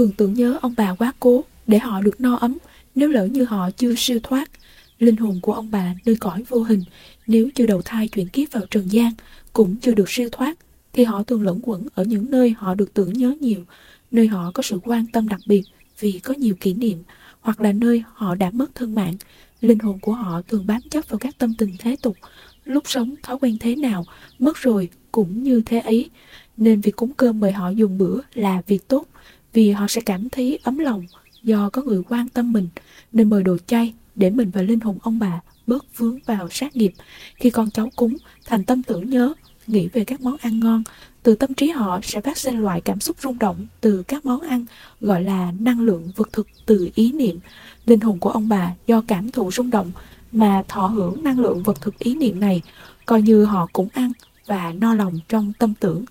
thường tưởng nhớ ông bà quá cố để họ được no ấm nếu lỡ như họ chưa siêu thoát. Linh hồn của ông bà nơi cõi vô hình nếu chưa đầu thai chuyển kiếp vào trần gian cũng chưa được siêu thoát thì họ thường lẫn quẩn ở những nơi họ được tưởng nhớ nhiều, nơi họ có sự quan tâm đặc biệt vì có nhiều kỷ niệm hoặc là nơi họ đã mất thân mạng. Linh hồn của họ thường bám chấp vào các tâm tình thế tục, lúc sống thói quen thế nào, mất rồi cũng như thế ấy. Nên việc cúng cơm mời họ dùng bữa là việc tốt, vì họ sẽ cảm thấy ấm lòng do có người quan tâm mình, nên mời đồ chay để mình và linh hồn ông bà bớt vướng vào sát nghiệp. Khi con cháu cúng, thành tâm tưởng nhớ, nghĩ về các món ăn ngon, từ tâm trí họ sẽ phát sinh loại cảm xúc rung động từ các món ăn gọi là năng lượng vật thực từ ý niệm. Linh hồn của ông bà do cảm thụ rung động mà thọ hưởng năng lượng vật thực ý niệm này, coi như họ cũng ăn và no lòng trong tâm tưởng